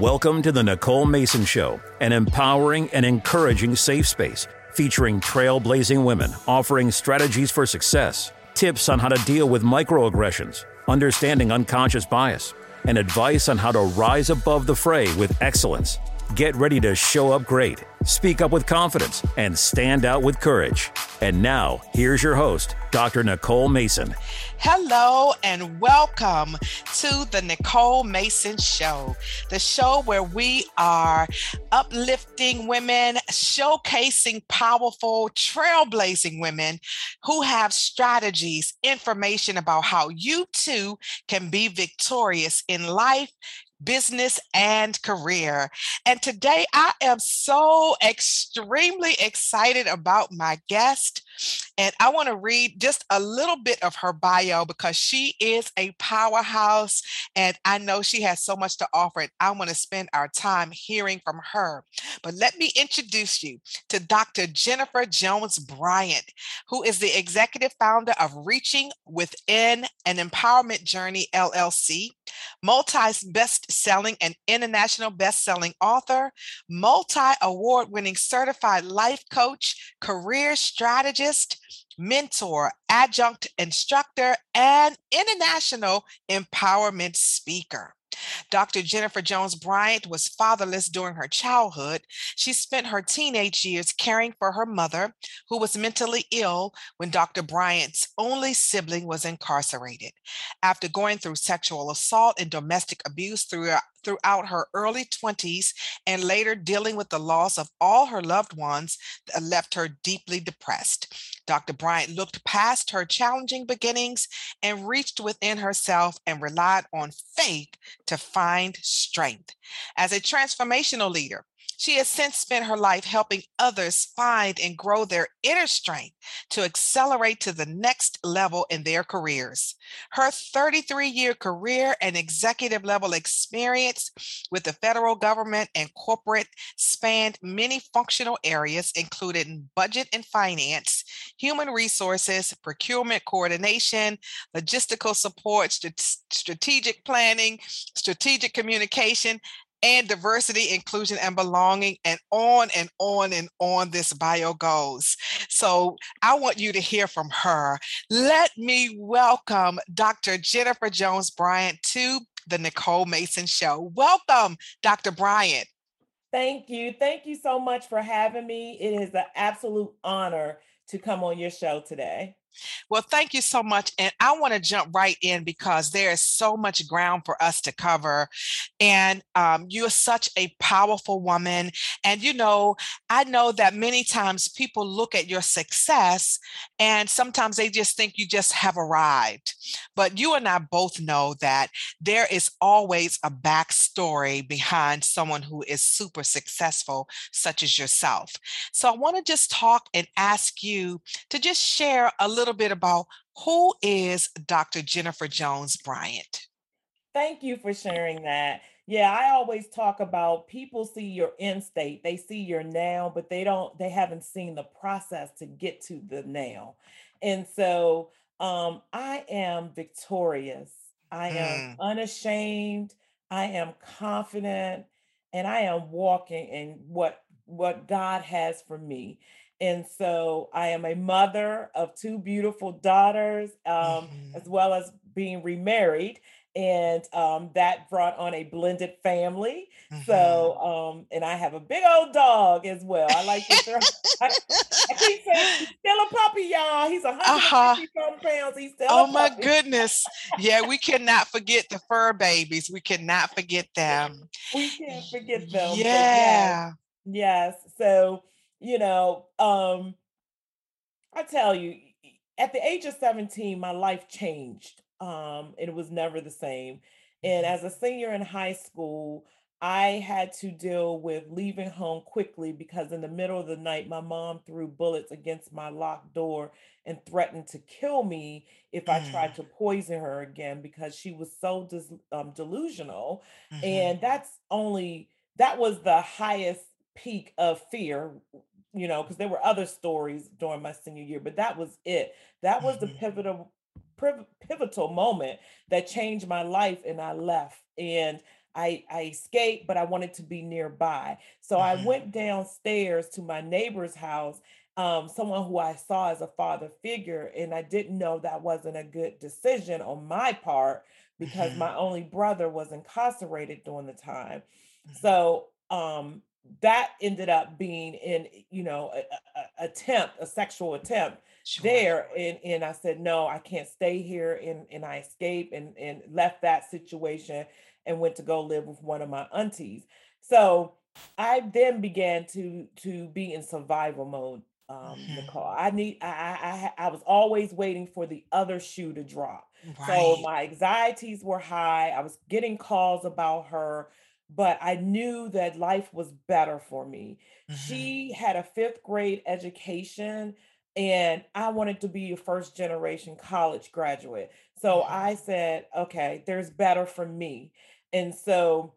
Welcome to the Nicole Mason Show, an empowering and encouraging safe space featuring trailblazing women offering strategies for success, tips on how to deal with microaggressions, understanding unconscious bias, and advice on how to rise above the fray with excellence. Get ready to show up great, speak up with confidence, and stand out with courage. And now, here's your host, Dr. Nicole Mason. Hello, and welcome to the Nicole Mason Show, the show where we are uplifting women, showcasing powerful, trailblazing women who have strategies, information about how you too can be victorious in life business and career. And today I am so extremely excited about my guest. And I want to read just a little bit of her bio because she is a powerhouse and I know she has so much to offer. And I want to spend our time hearing from her. But let me introduce you to Dr. Jennifer Jones Bryant, who is the executive founder of Reaching Within an Empowerment Journey LLC, multi best selling and international best selling author, multi award winning certified life coach, career strategist, mentor, adjunct instructor, and international empowerment speaker. Dr. Jennifer Jones Bryant was fatherless during her childhood. She spent her teenage years caring for her mother, who was mentally ill when Dr. Bryant's only sibling was incarcerated. After going through sexual assault and domestic abuse throughout, throughout her early 20s and later dealing with the loss of all her loved ones left her deeply depressed. Dr. Bryant looked past her challenging beginnings and reached within herself and relied on faith to find strength. As a transformational leader, she has since spent her life helping others find and grow their inner strength to accelerate to the next level in their careers. Her 33 year career and executive level experience with the federal government and corporate spanned many functional areas, including budget and finance, human resources, procurement coordination, logistical support, strategic planning, strategic communication, and diversity, inclusion, and belonging, and on and on and on this bio goes. So I want you to hear from her. Let me welcome Dr. Jennifer Jones Bryant to the Nicole Mason Show. Welcome, Dr. Bryant. Thank you. Thank you so much for having me. It is an absolute honor to come on your show today. Well, thank you so much. And I want to jump right in because there is so much ground for us to cover. And um, you're such a powerful woman. And, you know, I know that many times people look at your success and sometimes they just think you just have arrived. But you and I both know that there is always a backstory behind someone who is super successful, such as yourself. So I want to just talk and ask you to just share a little little bit about who is Dr. Jennifer Jones Bryant? Thank you for sharing that. Yeah, I always talk about people see your end state, they see your now, but they don't, they haven't seen the process to get to the now. And so um, I am victorious. I am mm. unashamed. I am confident, and I am walking in what what God has for me. And so I am a mother of two beautiful daughters, um, mm-hmm. as well as being remarried. And um, that brought on a blended family. Mm-hmm. So, um, and I have a big old dog as well. I like to throw, I, I keep saying he's still a puppy, y'all. He's 150 uh-huh. pounds. He's still Oh my goodness. Yeah, we cannot forget the fur babies. We cannot forget them. We can't forget them. Yeah. Yes. yes. So you know, um, I tell you, at the age of 17, my life changed. Um, it was never the same. And mm-hmm. as a senior in high school, I had to deal with leaving home quickly because in the middle of the night, my mom threw bullets against my locked door and threatened to kill me if I tried mm. to poison her again because she was so dis- um, delusional. Mm-hmm. And that's only, that was the highest peak of fear you know, because there were other stories during my senior year, but that was it. That was the mm-hmm. pivotal pivotal moment that changed my life and I left. And I, I escaped, but I wanted to be nearby. So mm-hmm. I went downstairs to my neighbor's house, um, someone who I saw as a father figure, and I didn't know that wasn't a good decision on my part because mm-hmm. my only brother was incarcerated during the time. Mm-hmm. So um, that ended up being in, you know, a, a, a attempt, a sexual attempt sure. there. And, and I said, no, I can't stay here. And, and I escaped and, and left that situation and went to go live with one of my aunties. So I then began to to be in survival mode. Um, mm-hmm. Nicole, I need. I, I I was always waiting for the other shoe to drop. Right. So my anxieties were high. I was getting calls about her, but I knew that life was better for me. Mm-hmm. She had a fifth grade education, and I wanted to be a first generation college graduate. So mm-hmm. I said, okay, there's better for me. And so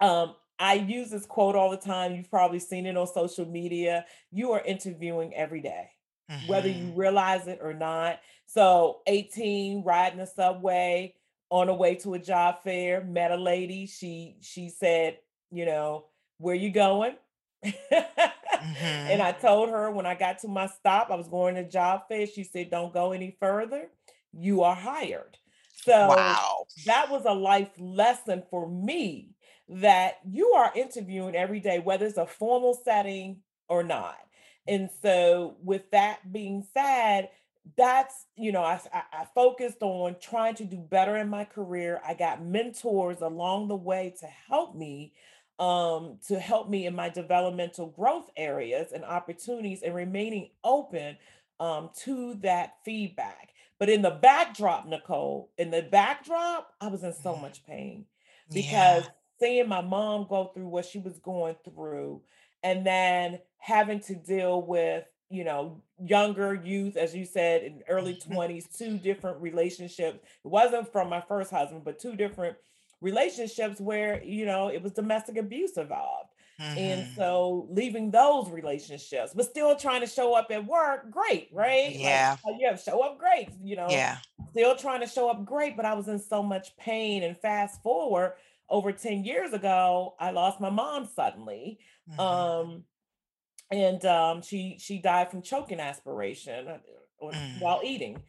um, I use this quote all the time. You've probably seen it on social media. You are interviewing every day, mm-hmm. whether you mm-hmm. realize it or not. So, 18, riding the subway on the way to a job fair, met a lady. She she said, you know, where you going? mm-hmm. And I told her when I got to my stop, I was going to job fair. She said, Don't go any further. You are hired. So wow. that was a life lesson for me that you are interviewing every day, whether it's a formal setting or not. And so, with that being said, that's you know I, I focused on trying to do better in my career i got mentors along the way to help me um, to help me in my developmental growth areas and opportunities and remaining open um, to that feedback but in the backdrop, Nicole, in the backdrop, I was in so mm-hmm. much pain because yeah. seeing my mom go through what she was going through and then having to deal with, you know, younger youth, as you said, in early mm-hmm. 20s, two different relationships. It wasn't from my first husband, but two different relationships where, you know, it was domestic abuse involved. Mm-hmm. And so leaving those relationships, but still trying to show up at work, great, right? Yeah. Like, yeah, show up great, you know. Yeah. Still trying to show up great, but I was in so much pain. And fast forward over 10 years ago, I lost my mom suddenly. Mm-hmm. Um, and um, she she died from choking aspiration uh, mm. while eating.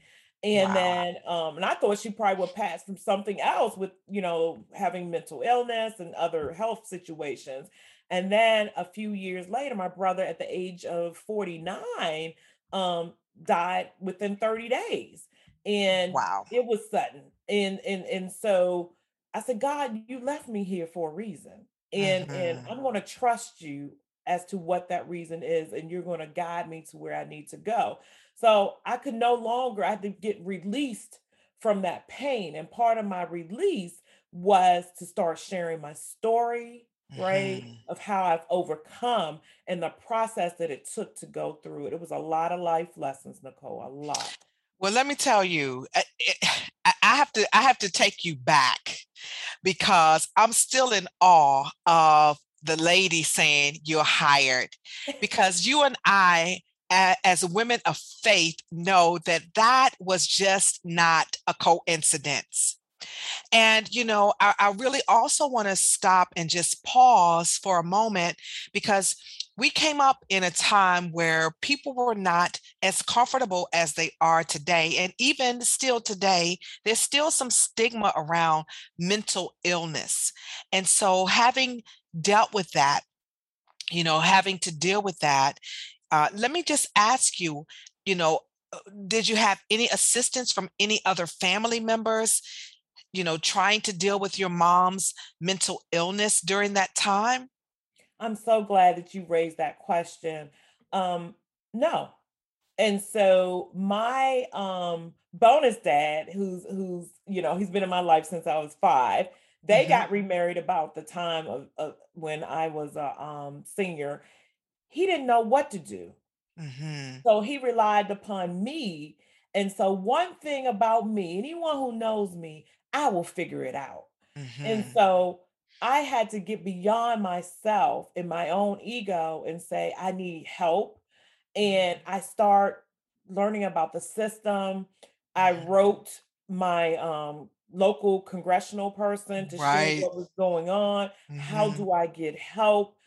And wow. then, um, and I thought she probably would pass from something else with, you know, having mental illness and other health situations. And then a few years later, my brother, at the age of 49, um, died within 30 days. And wow, it was sudden. And and and so I said, God, you left me here for a reason. And mm-hmm. and I'm going to trust you as to what that reason is, and you're going to guide me to where I need to go. So I could no longer, I had to get released from that pain. And part of my release was to start sharing my story, right? Mm-hmm. Of how I've overcome and the process that it took to go through it. It was a lot of life lessons, Nicole, a lot. Well, let me tell you, I have to I have to take you back because I'm still in awe of the lady saying you're hired because you and I as women of faith know that that was just not a coincidence. And, you know, I, I really also want to stop and just pause for a moment because we came up in a time where people were not as comfortable as they are today. And even still today, there's still some stigma around mental illness. And so, having dealt with that, you know, having to deal with that, uh, let me just ask you, you know, uh, did you have any assistance from any other family members you know, trying to deal with your mom's mental illness during that time? I'm so glad that you raised that question. Um, no. And so my um bonus dad, who's who's, you know, he's been in my life since I was five, they mm-hmm. got remarried about the time of, of, when I was a um senior. He didn't know what to do. Mm-hmm. So he relied upon me. And so, one thing about me, anyone who knows me, I will figure it out. Mm-hmm. And so I had to get beyond myself and my own ego and say, I need help. And I start learning about the system. I mm-hmm. wrote my um local congressional person to Right. share what was going on. How Mhm. do I get help?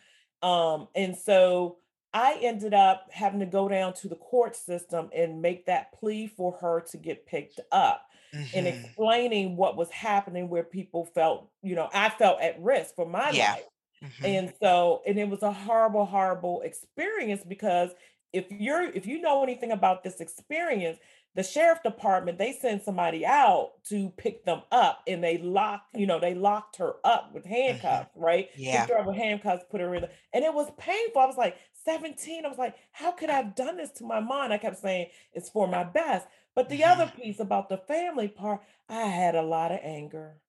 Um, and so I ended up having to go down to the court system and make that plea for her to get picked up and Mhm. explaining what was happening where people felt, you know, I felt at risk for my Yeah. life. Mhm. And so, and it was a horrible, horrible experience because if you're if you know anything about this experience, the sheriff department, they send somebody out to pick them up and they locked, you know, they locked her up with handcuffs, right? Mm-hmm. Yeah. Picked her up with handcuffs, put her in the, and it was painful. I was like 17. I was like, how could I have done this to my mom? I kept saying it's for my best. But the other Mm-hmm. piece about the family part, I had a lot of anger.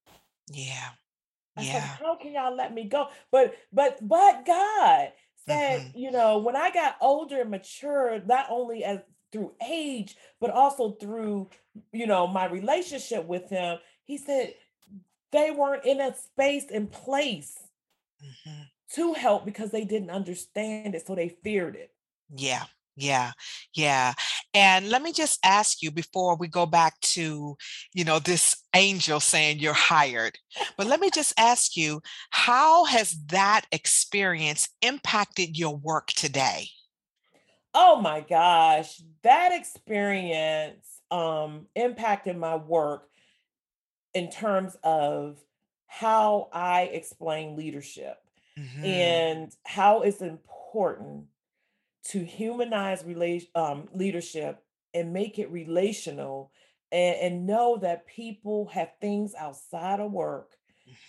Yeah. I said, Yeah. how can y'all let me go? But but but God said, Mhm. you know, when I got older and matured, not only as through age, but also through, you know, my relationship with him, he said they weren't in a space and place Mhm. to help because they didn't understand it. So they feared it. Yeah, yeah, yeah. And let me just ask you before we go back to, you know, this angel saying you're hired. But let me just ask you, how has that experience impacted your work today? Oh my gosh, that experience um impacted my work in terms of how I explain leadership Mhm. and how it's important to humanize relation um, leadership and make it relational and, and know that people have things outside of work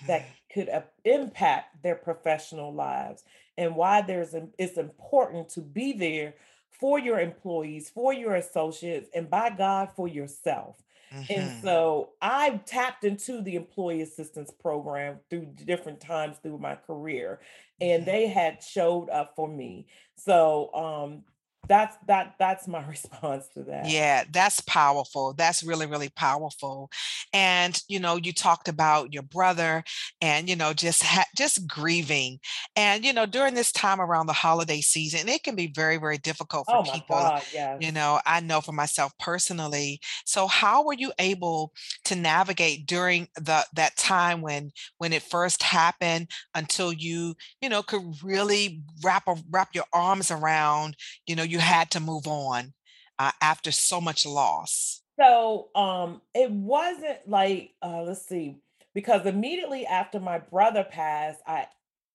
that could uh, impact their professional lives and why there's im- it's important to be there for your employees for your associates and by god for yourself and Mhm. so I tapped into the employee assistance program through different times through my career, and Mhm. they had showed up for me. So um that's that that's my response to that. Yeah, that's powerful. That's really, really powerful. And you know, you talked about your brother and you know, just ha- just grieving. And you know, during this time around the holiday season, it can be very, very difficult for Oh people. God, yes. You know, I know for myself personally. So how were you able to navigate during the that time when when it first happened until you, you know, could really wrap a, wrap your arms around, you know, you had to move on uh, after so much loss. So um it wasn't like uh let's see, because immediately after my brother passed, I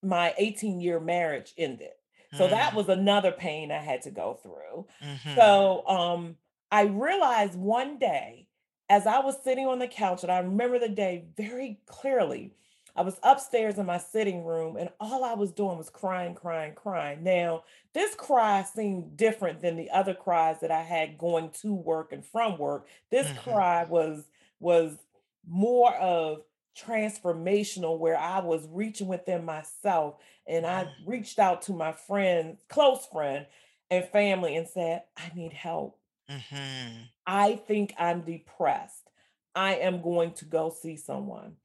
my 18 year marriage ended. So that Mm, was another pain I had to go through. mhm, So um I realized one day as I was sitting on the couch, and I remember the day very clearly. I was upstairs in my sitting room, and all I was doing was crying, crying, crying. Now, this cry seemed different than the other cries that I had going to work and from work. This mhm, cry was was more of transformational where I was reaching within myself and I mhm, reached out to my friend, close friend and family and said, I need help. mhm, I think I'm depressed. I am going to go see someone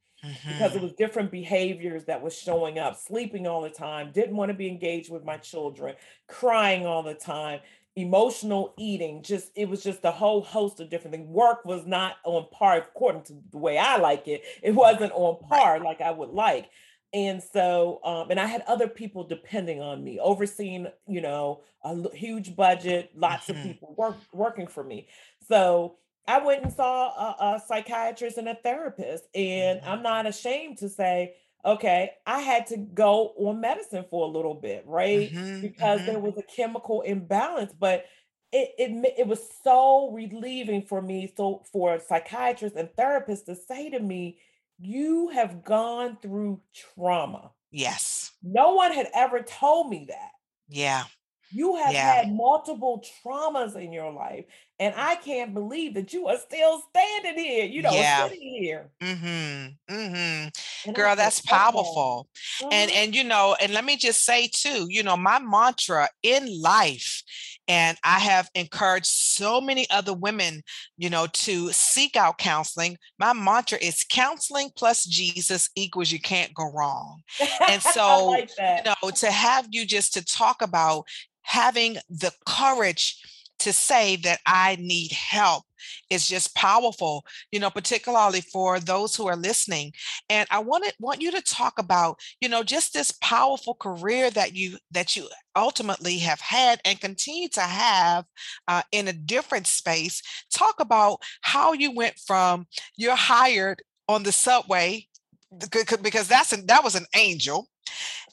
because it mhm, was different behaviors that was showing up sleeping all the time didn't want to be engaged with my children crying all the time emotional eating just it was just a whole host of different things. Work was not on par according to the way i like it it wasn't on par like i would like. And so um and i had other people depending on me overseeing you know a huge budget lots of mhm, people work working for me. So I went and saw a, a psychiatrist and a therapist, and I'm not ashamed to say, okay, I had to go on medicine for a little bit, right? mhm, Because there mhm. was a chemical imbalance, but it it it was so relieving for me, so for a psychiatrist and therapist to say to me, you have gone through trauma. Yes. No one had ever told me that. Yeah. You have Yeah. had multiple traumas in your life, and I can't believe that you are still standing here, you know, Yeah. sitting here. Mhm. Mhm. And I Girl, that's powerful. And Mhm. and you know, and let me just say too, you know, my mantra in life and I have encouraged so many other women, you know, to seek out counseling. My mantra is counseling plus Jesus equals you can't go wrong. And so, like you know, to have you just to talk about having the courage to say that I need help is just powerful, you know, particularly for those who are listening. And I wanted want you to talk about, you know, just this powerful career that you that you ultimately have had and continue to have uh, in a different space. Talk about how you went from you're hired on the subway because that's an, that was an angel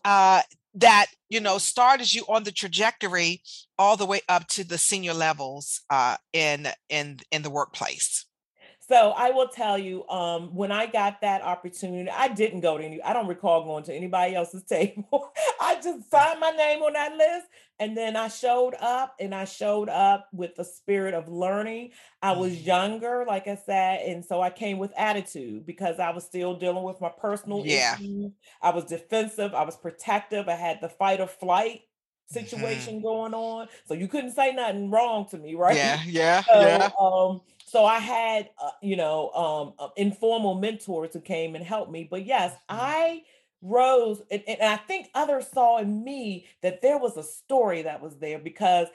uh, that you know started you on the trajectory all the way up to the senior levels uh, in in in the workplace so I will tell you, um, when I got that opportunity, I didn't go to any, I don't recall going to anybody else's table. I just signed my name on that list. And then I showed up and I showed up with the spirit of learning. I was mm-hmm. younger, like I said. And so I came with attitude because I was still dealing with my personal yeah. issues. I was defensive, I was protective, I had the fight or flight mm-hmm. situation mm-hmm. going on. So you couldn't say nothing wrong to me, right? Yeah, yeah, so, yeah. Um, so I had, uh, you know, um, uh, informal mentors who came and helped me. But yes, mm-hmm. I rose, and, and I think others saw in me that there was a story that was there because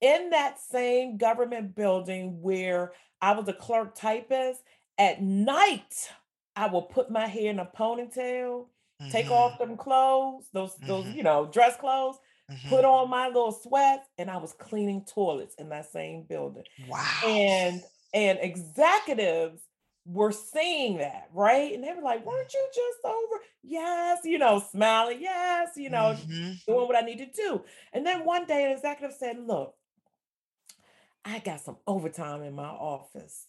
in that same government building where I was a clerk typist, at night I will put my hair in a ponytail, mm-hmm. take off them clothes, those mm-hmm. those you know dress clothes, mm-hmm. put on my little sweats, and I was cleaning toilets in that same building. Wow! And and executives were seeing that, right? And they were like, weren't you just over? Yes, you know, smiling, yes, you know, mm-hmm. doing what I need to do. And then one day an executive said, Look, I got some overtime in my office.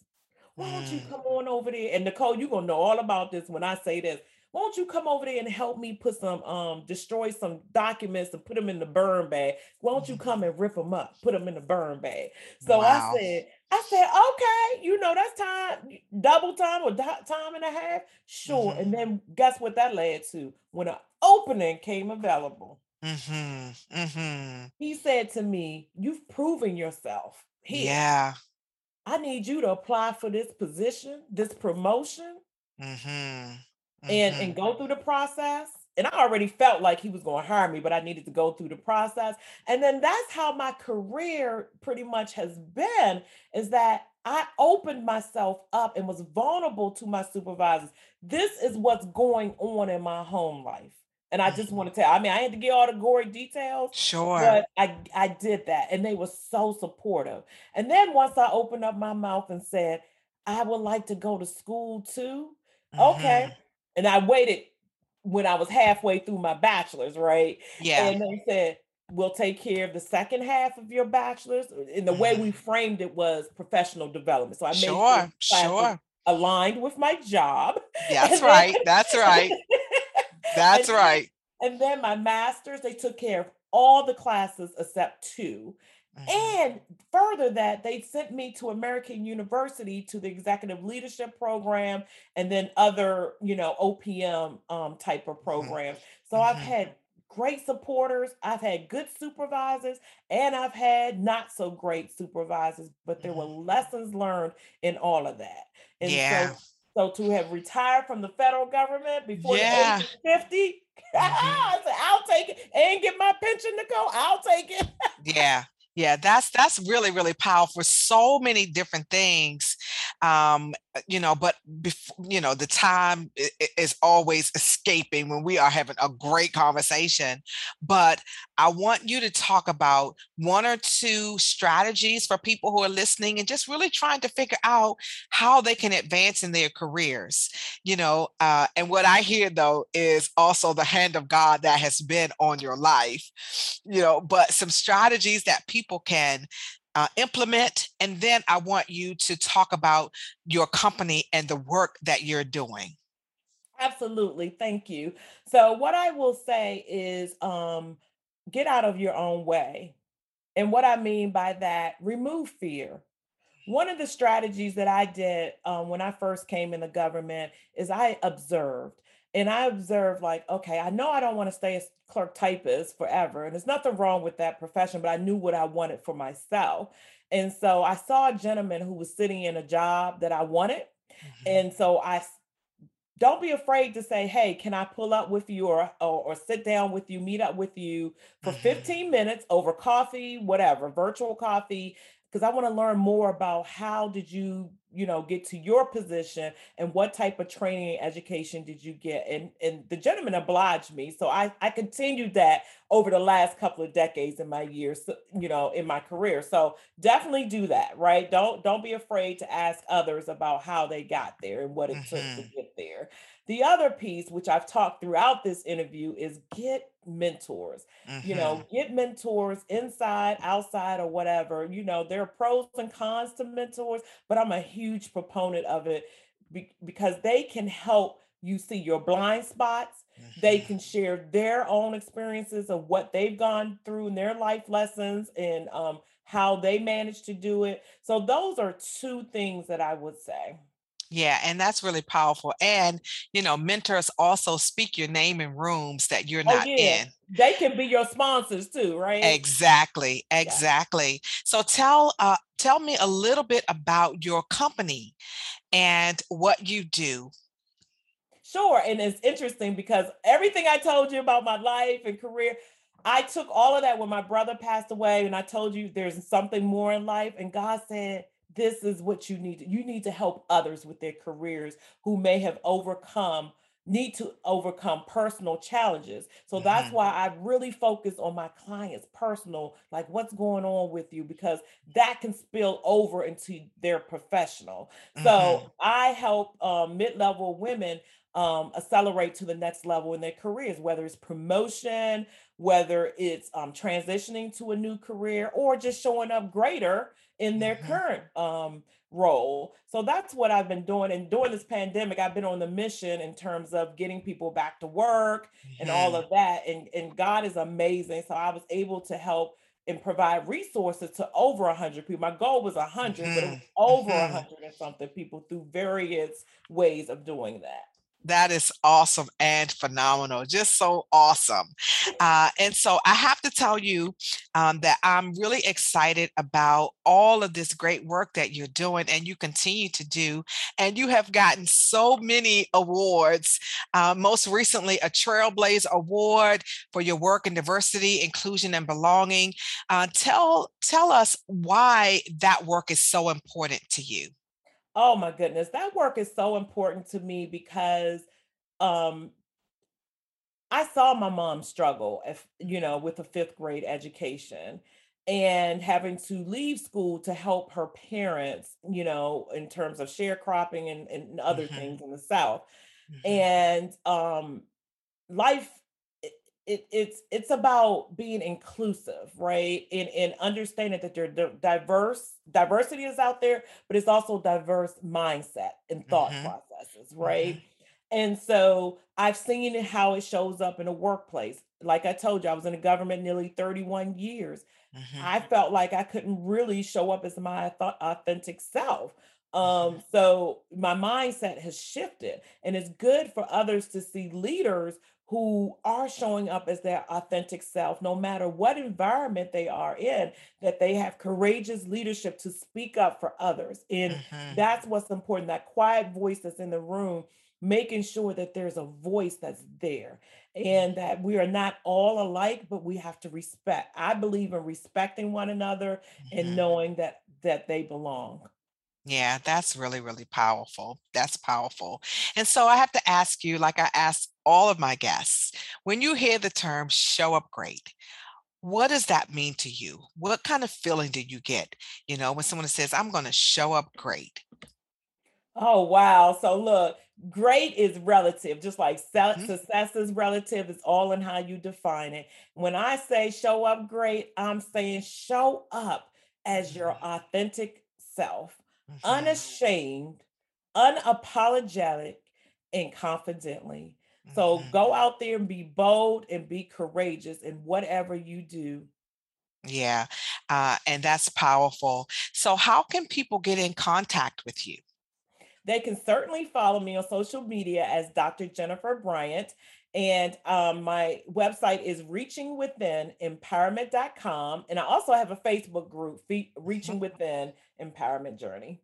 Why don't you mm. come on over there? And Nicole, you're gonna know all about this when I say this won't you come over there and help me put some um destroy some documents and put them in the burn bag won't you mm-hmm. come and rip them up put them in the burn bag so wow. i said i said okay you know that's time double time or time and a half sure mm-hmm. and then guess what that led to when an opening came available mm-hmm. Mm-hmm. he said to me you've proven yourself here yeah i need you to apply for this position this promotion mm-hmm and and mm-hmm. go through the process and I already felt like he was going to hire me, but I needed to go through the process. And then that's how my career pretty much has been is that I opened myself up and was vulnerable to my supervisors. This is what's going on in my home life. And I just want to tell, I mean, I had to get all the gory details. Sure. But I, I did that. And they were so supportive. And then once I opened up my mouth and said, I would like to go to school too. Mm-hmm. Okay and I waited when I was halfway through my bachelor's, right? Yeah. And they said, we'll take care of the second half of your bachelor's. And the mm-hmm. way we mm-hmm. framed it was professional development. So I made sure, sure. aligned with my job. That's right. That's right. That's and right. Then, and then my master's, they took care of all the classes except two. Mm-hmm. And further that they sent me to American University to the executive leadership program and then other, you know, OPM um, type of mm-hmm. programs. So mm-hmm. I've had great supporters, I've had good supervisors, and I've had not so great supervisors, but there were mm-hmm. lessons learned in all of that. And yeah. so so to have retired from the federal government before yeah. the age of 50, mm-hmm. I said, I'll take it and get my pension to go. I'll take it. yeah yeah that's that's really really powerful so many different things um uh, you know but before you know the time is always escaping when we are having a great conversation but i want you to talk about one or two strategies for people who are listening and just really trying to figure out how they can advance in their careers you know uh, and what i hear though is also the hand of god that has been on your life you know but some strategies that people people can uh, implement. And then I want you to talk about your company and the work that you're doing. Absolutely. Thank you. So, what I will say is um, get out of your own way. And what I mean by that, remove fear. One of the strategies that I did um, when I first came in the government is I observed and I observed like, okay, I know I don't want to stay a clerk typist forever, and there's nothing wrong with that profession, but I knew what I wanted for myself. And so I saw a gentleman who was sitting in a job that I wanted. Mm-hmm. And so I don't be afraid to say, hey, can I pull up with you or, or, or sit down with you, meet up with you for mm-hmm. 15 minutes over coffee, whatever, virtual coffee, because I want to learn more about how did you, you know, get to your position and what type of training and education did you get? And and the gentleman obliged me. So I I continued that over the last couple of decades in my years, you know, in my career. So definitely do that, right? Don't don't be afraid to ask others about how they got there and what it mm-hmm. took to mm-hmm. get there. The other piece, which I've talked throughout this interview, is get mentors. Mm-hmm. You know, mm-hmm. get mentors inside, outside, or whatever. You know, there are pros and cons to mentors, but I'm a huge proponent of it be- because they can help you see your blind spots. Mm-hmm. They can share their own experiences of what they've gone through and their life lessons and um, how they managed to do it. So, those are two things that I would say. Yeah, and that's really powerful. And you know, mentors also speak your name in rooms that you're oh, not yeah. in. They can be your sponsors too, right? Exactly, exactly. Yeah. So tell uh tell me a little bit about your company and what you do. Sure, and it's interesting because everything I told you about my life and career, I took all of that when my brother passed away, and I told you there's something more in life, and God said this is what you need. You need to help others with their careers who may have overcome need to overcome personal challenges. So that's mm-hmm. why I really focus on my clients personal, like what's going on with you, because that can spill over into their professional. Mm-hmm. So I help um, mid-level women um, accelerate to the next level in their careers, whether it's promotion, whether it's um, transitioning to a new career, or just showing up greater in their mm-hmm. current um, role. So that's what I've been doing. And during this pandemic, I've been on the mission in terms of getting people back to work mm-hmm. and all of that. And, and God is amazing. So I was able to help and provide resources to over 100 people. My goal was 100, mm-hmm. but it was over mm-hmm. 100 and something people through various ways of doing that. That is awesome and phenomenal. Just so awesome. Uh, and so I have to tell you um, that I'm really excited about all of this great work that you're doing and you continue to do. And you have gotten so many awards. Uh, most recently, a Trailblaze Award for your work in diversity, inclusion, and belonging. Uh, tell tell us why that work is so important to you. Oh my goodness, that work is so important to me because um I saw my mom struggle if you know with a 5th grade education and having to leave school to help her parents, you know, in terms of sharecropping and, and other mm-hmm. things in the South. Mm-hmm. And um life it, it's it's about being inclusive, right? And and understanding that there are diverse diversity is out there, but it's also diverse mindset and thought mm-hmm. processes, right? Mm-hmm. And so I've seen how it shows up in a workplace. Like I told you, I was in the government nearly 31 years. Mm-hmm. I felt like I couldn't really show up as my authentic self. Um, mm-hmm. so my mindset has shifted, and it's good for others to see leaders who are showing up as their authentic self, no matter what environment they are in, that they have courageous leadership to speak up for others. And mm-hmm. that's what's important that quiet voice that's in the room, making sure that there's a voice that's there and that we are not all alike, but we have to respect. I believe in respecting one another mm-hmm. and knowing that that they belong. Yeah, that's really, really powerful. That's powerful. And so I have to ask you, like I ask all of my guests, when you hear the term show up great, what does that mean to you? What kind of feeling do you get, you know, when someone says, I'm going to show up great? Oh, wow. So look, great is relative, just like mm-hmm. success is relative. It's all in how you define it. When I say show up great, I'm saying show up as your mm-hmm. authentic self. Unashamed, unapologetic, and confidently. Mm-hmm. So go out there and be bold and be courageous in whatever you do. Yeah, uh, and that's powerful. So, how can people get in contact with you? They can certainly follow me on social media as Dr. Jennifer Bryant. And um, my website is reachingwithinempowerment.com. And I also have a Facebook group, Reaching mm-hmm. Within Empowerment Journey.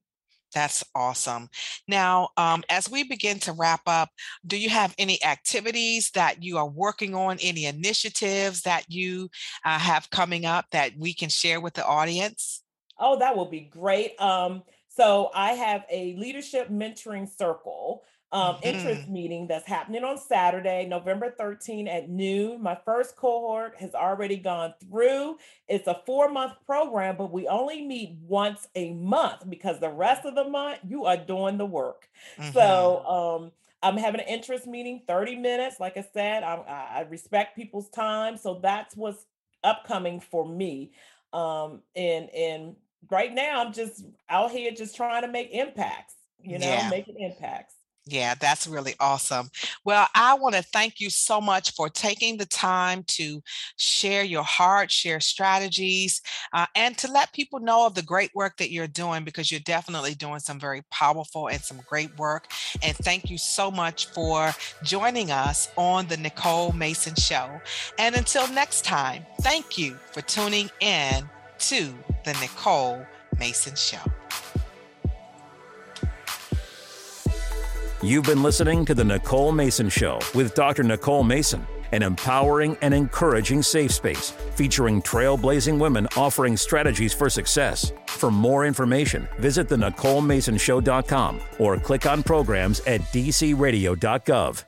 That's awesome. Now, um, as we begin to wrap up, do you have any activities that you are working on, any initiatives that you uh, have coming up that we can share with the audience? Oh, that will be great. Um, so I have a leadership mentoring circle um, mm-hmm. interest meeting that's happening on Saturday, November 13 at noon. My first cohort has already gone through. It's a four month program, but we only meet once a month because the rest of the month you are doing the work. Mm-hmm. So um, I'm having an interest meeting, 30 minutes. Like I said, I, I respect people's time. So that's what's upcoming for me. Um, and, and right now I'm just out here just trying to make impacts, you know, yeah. making impacts. Yeah, that's really awesome. Well, I want to thank you so much for taking the time to share your heart, share strategies, uh, and to let people know of the great work that you're doing because you're definitely doing some very powerful and some great work. And thank you so much for joining us on the Nicole Mason Show. And until next time, thank you for tuning in to the Nicole Mason Show. You've been listening to The Nicole Mason Show with Dr. Nicole Mason, an empowering and encouraging safe space featuring trailblazing women offering strategies for success. For more information, visit the NicoleMasonShow.com or click on programs at dcradio.gov.